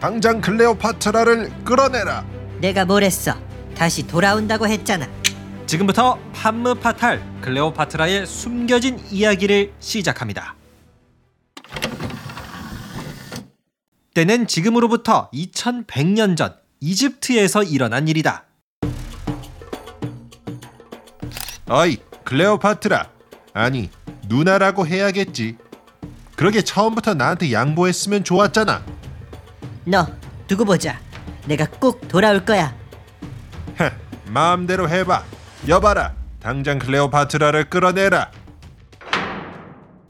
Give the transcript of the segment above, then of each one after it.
당장 클레오파트라를 끌어내라. 내가 뭘 했어? 다시 돌아온다고 했잖아. 지금부터 판무파탈 클레오파트라의 숨겨진 이야기를 시작합니다. 때는 지금으로부터 2100년 전 이집트에서 일어난 일이다. 어이, 클레오파트라. 아니, 누나라고 해야겠지. 그러게 처음부터 나한테 양보했으면 좋았잖아. 너 두고 보자. 내가 꼭 돌아올 거야. 헤, 마음대로 해봐. 여봐라. 당장 클레오파트라를 끌어내라.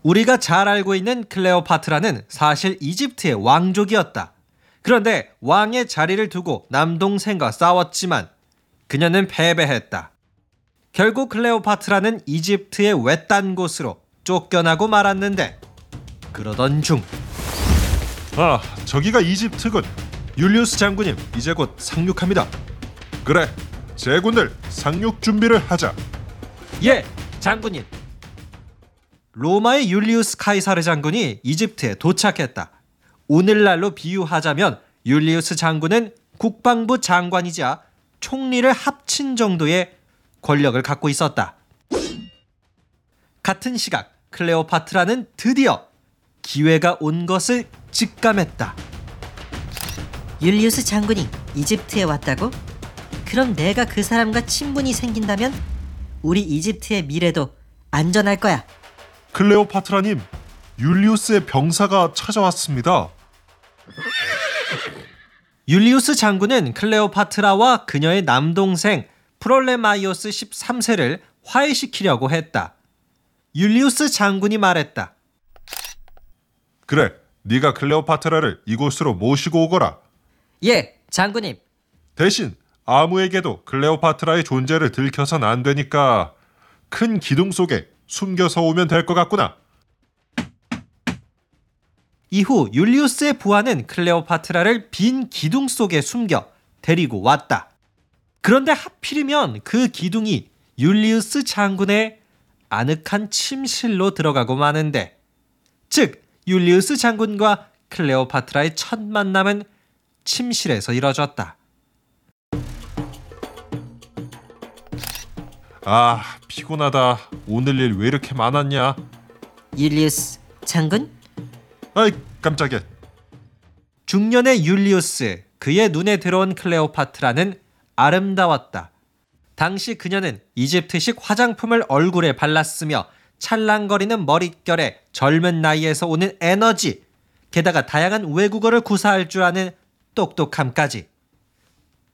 우리가 잘 알고 있는 클레오파트라는 사실 이집트의 왕족이었다. 그런데 왕의 자리를 두고 남동생과 싸웠지만 그녀는 패배했다. 결국 클레오파트라는 이집트의 외딴 곳으로 쫓겨나고 말았는데 그러던 중 아, 저기가 이집트군. 율리우스 장군님, 이제 곧 상륙합니다. 그래, 제군들 상륙 준비를 하자. 예, 장군님. 로마의 율리우스 카이사르 장군이 이집트에 도착했다. 오늘날로 비유하자면 율리우스 장군은 국방부 장관이자 총리를 합친 정도의 권력을 갖고 있었다. 같은 시각 클레오파트라는 드디어 기회가 온 것을 직감했다. 율리우스 장군이 이집트에 왔다고? 그럼 내가 그 사람과 친분이 생긴다면 우리 이집트의 미래도 안전할 거야. 클레오파트라님, 율리우스의 병사가 찾아왔습니다. 율리우스 장군은 클레오파트라와 그녀의 남동생 프톨레마이오스 13세를 화해시키려고 했다. 율리우스 장군이 말했다. 그래, 네가 클레오파트라를 이곳으로 모시고 오거라. 예, 장군님. 대신 아무에게도 클레오파트라의 존재를 들켜선 안 되니까 큰 기둥 속에 숨겨서 오면 될 것 같구나. 이후 율리우스의 부하는 클레오파트라를 빈 기둥 속에 숨겨 데리고 왔다. 그런데 하필이면 그 기둥이 율리우스 장군의 아늑한 침실로 들어가고 마는데 즉 율리우스 장군과 클레오파트라의 첫 만남은 침실에서 이뤄졌다. 아, 피곤하다. 오늘 일 왜 이렇게 많았냐? 율리우스 장군? 아이, 깜짝이야. 중년의 율리우스, 그의 눈에 들어온 클레오파트라는 아름다웠다. 당시 그녀는 이집트식 화장품을 얼굴에 발랐으며 찰랑거리는 머릿결에 젊은 나이에서 오는 에너지, 게다가 다양한 외국어를 구사할 줄 아는 똑똑함까지.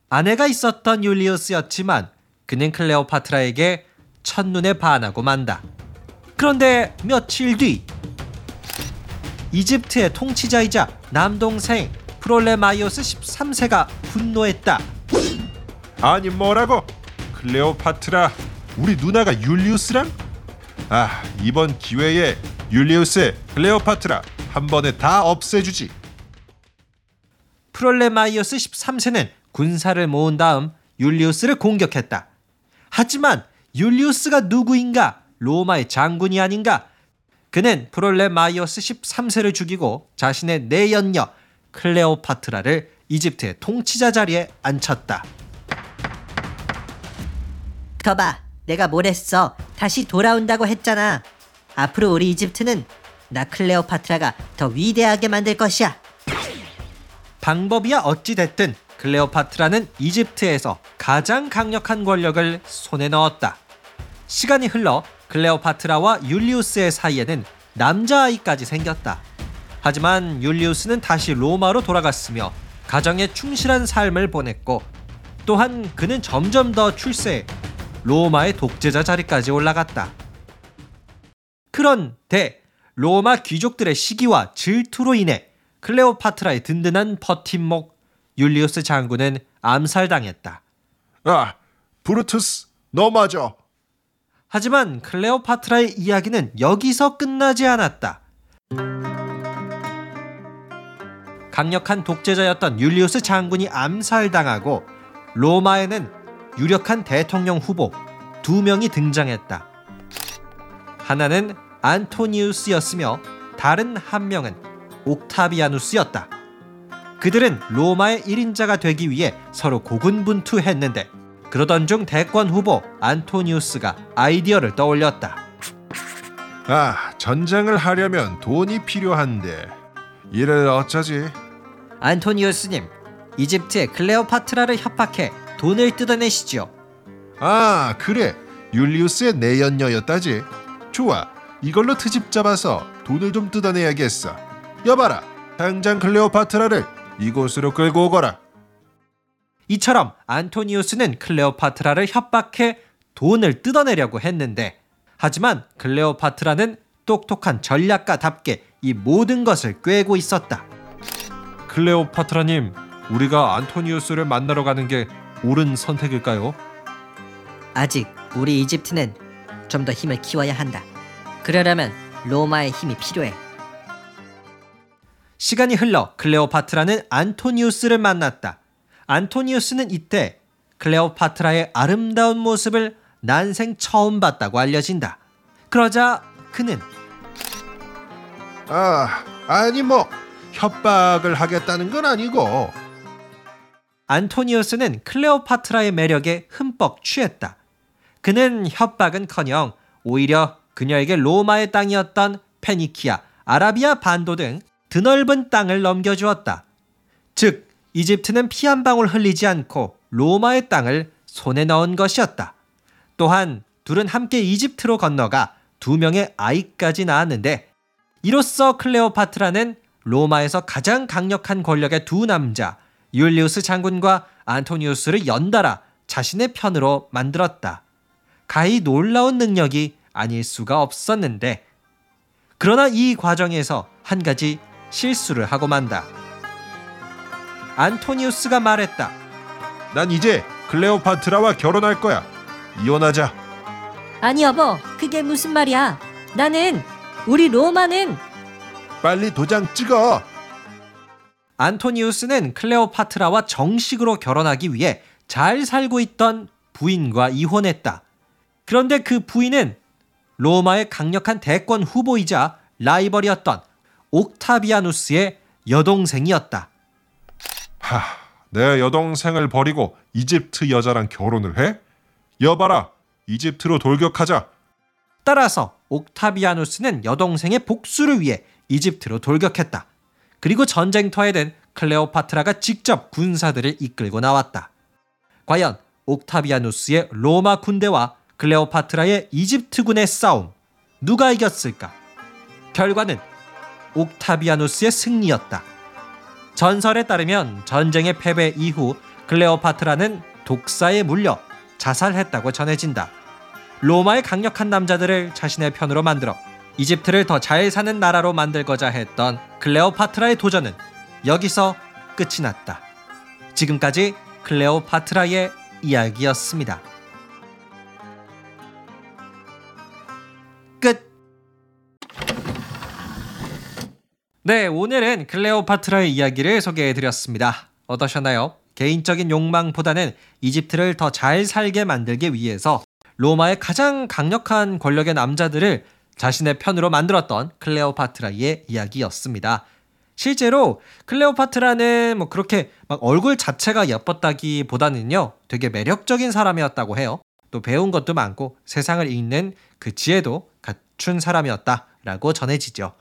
아내가 있었던 율리우스였지만 그는 클레오파트라에게 첫눈에 반하고 만다. 그런데 며칠 뒤 이집트의 통치자이자 남동생 프톨레마이오스 13세가 분노했다. 아니 뭐라고? 클레오파트라, 우리 누나가 율리우스랑? 아, 이번 기회에 율리우스와 클레오파트라 한 번에 다 없애주지. 프톨레마이오스 13세는 군사를 모은 다음 율리우스를 공격했다. 하지만 율리우스가 누구인가? 로마의 장군이 아닌가? 그는 프톨레마이오스 13세를 죽이고 자신의 내연녀 클레오파트라를 이집트의 통치자 자리에 앉혔다. 거봐, 내가 뭐랬어? 다시 돌아온다고 했잖아. 앞으로 우리 이집트는 나 클레오파트라가 더 위대하게 만들 것이야. 방법이야 어찌 됐든 클레오파트라는 이집트에서 가장 강력한 권력을 손에 넣었다. 시간이 흘러 클레오파트라와 율리우스의 사이에는 남자아이까지 생겼다. 하지만 율리우스는 다시 로마로 돌아갔으며 가정에 충실한 삶을 보냈고 또한 그는 점점 더 출세해 로마의 독재자 자리까지 올라갔다. 그런데 로마 귀족들의 시기와 질투로 인해 클레오파트라의 든든한 버팀목 율리우스 장군은 암살당했다. 아, 브루투스, 너 맞아. 하지만 클레오파트라의 이야기는 여기서 끝나지 않았다. 강력한 독재자였던 율리우스 장군이 암살당하고 로마에는 유력한 대통령 후보 두 명이 등장했다. 하나는 안토니우스였으며 다른 한 명은 옥타비아누스였다. 그들은 로마의 1인자가 되기 위해 서로 고군분투했는데 그러던 중 대권 후보 안토니우스가 아이디어를 떠올렸다. 아, 전쟁을 하려면 돈이 필요한데 이를 어쩌지? 안토니우스님, 이집트의 클레오파트라를 협박해 돈을 뜯어내시지요. 아, 그래. 율리우스의 내연녀였다지. 좋아. 이걸로 트집 잡아서 돈을 좀 뜯어내야겠어. 여봐라. 당장 클레오파트라를 이곳으로 끌고 오거라. 이처럼 안토니우스는 클레오파트라를 협박해 돈을 뜯어내려고 했는데 하지만 클레오파트라는 똑똑한 전략가답게 이 모든 것을 꿰고 있었다. 클레오파트라님, 우리가 안토니우스를 만나러 가는 게 옳은 선택일까요? 아직 우리 이집트는 좀 더 힘을 키워야 한다. 그러려면 로마의 힘이 필요해. 시간이 흘러 클레오파트라는 안토니우스를 만났다. 안토니우스는 이때 클레오파트라의 아름다운 모습을 난생 처음 봤다고 알려진다. 그러자 그는 아, 아니 뭐 협박을 하겠다는 건 아니고 안토니우스는 클레오파트라의 매력에 흠뻑 취했다. 그는 협박은커녕 오히려 그녀에게 로마의 땅이었던 페니키아, 아라비아 반도 등 드넓은 땅을 넘겨주었다. 즉, 이집트는 피 한 방울 흘리지 않고 로마의 땅을 손에 넣은 것이었다. 또한 둘은 함께 이집트로 건너가 두 명의 아이까지 낳았는데 이로써 클레오파트라는 로마에서 가장 강력한 권력의 두 남자 율리우스 장군과 안토니우스를 연달아 자신의 편으로 만들었다. 가히 놀라운 능력이 아닐 수가 없었는데 그러나 이 과정에서 한 가지 실수를 하고 만다. 안토니우스가 말했다. 난 이제 클레오파트라와 결혼할 거야. 이혼하자. 아니 여보, 그게 무슨 말이야? 나는 우리 로마는 빨리 도장 찍어. 안토니우스는 클레오파트라와 정식으로 결혼하기 위해 잘 살고 있던 부인과 이혼했다. 그런데 그 부인은 로마의 강력한 대권 후보이자 라이벌이었던 옥타비아누스의 여동생이었다. 하, 내 여동생을 버리고 이집트 여자랑 결혼을 해? 여봐라. 이집트로 돌격하자. 따라서 옥타비아누스는 여동생의 복수를 위해 이집트로 돌격했다. 그리고 전쟁터에 든 클레오파트라가 직접 군사들을 이끌고 나왔다. 과연 옥타비아누스의 로마 군대와 클레오파트라의 이집트군의 싸움 누가 이겼을까? 결과는 옥타비아누스의 승리였다. 전설에 따르면 전쟁의 패배 이후 클레오파트라는 독사에 물려 자살했다고 전해진다. 로마의 강력한 남자들을 자신의 편으로 만들어 이집트를 더 잘 사는 나라로 만들고자 했던 클레오파트라의 도전은 여기서 끝이 났다. 지금까지 클레오파트라의 이야기였습니다. 끝. 네, 오늘은 클레오파트라의 이야기를 소개해 드렸습니다. 어떠셨나요? 개인적인 욕망보다는 이집트를 더 잘 살게 만들기 위해서 로마의 가장 강력한 권력의 남자들을 자신의 편으로 만들었던 클레오파트라의 이야기였습니다. 실제로 클레오파트라는 뭐 그렇게 막 얼굴 자체가 예뻤다기 보다는요, 되게 매력적인 사람이었다고 해요. 또 배운 것도 많고 세상을 읽는 그 지혜도 갖춘 사람이었다라고 전해지죠.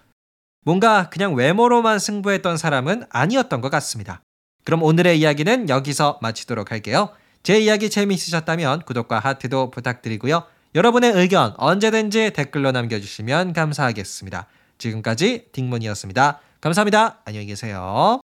뭔가 그냥 외모로만 승부했던 사람은 아니었던 것 같습니다. 그럼 오늘의 이야기는 여기서 마치도록 할게요. 제 이야기 재미있으셨다면 구독과 하트도 부탁드리고요. 여러분의 의견 언제든지 댓글로 남겨주시면 감사하겠습니다. 지금까지 딩문이었습니다. 감사합니다. 안녕히 계세요.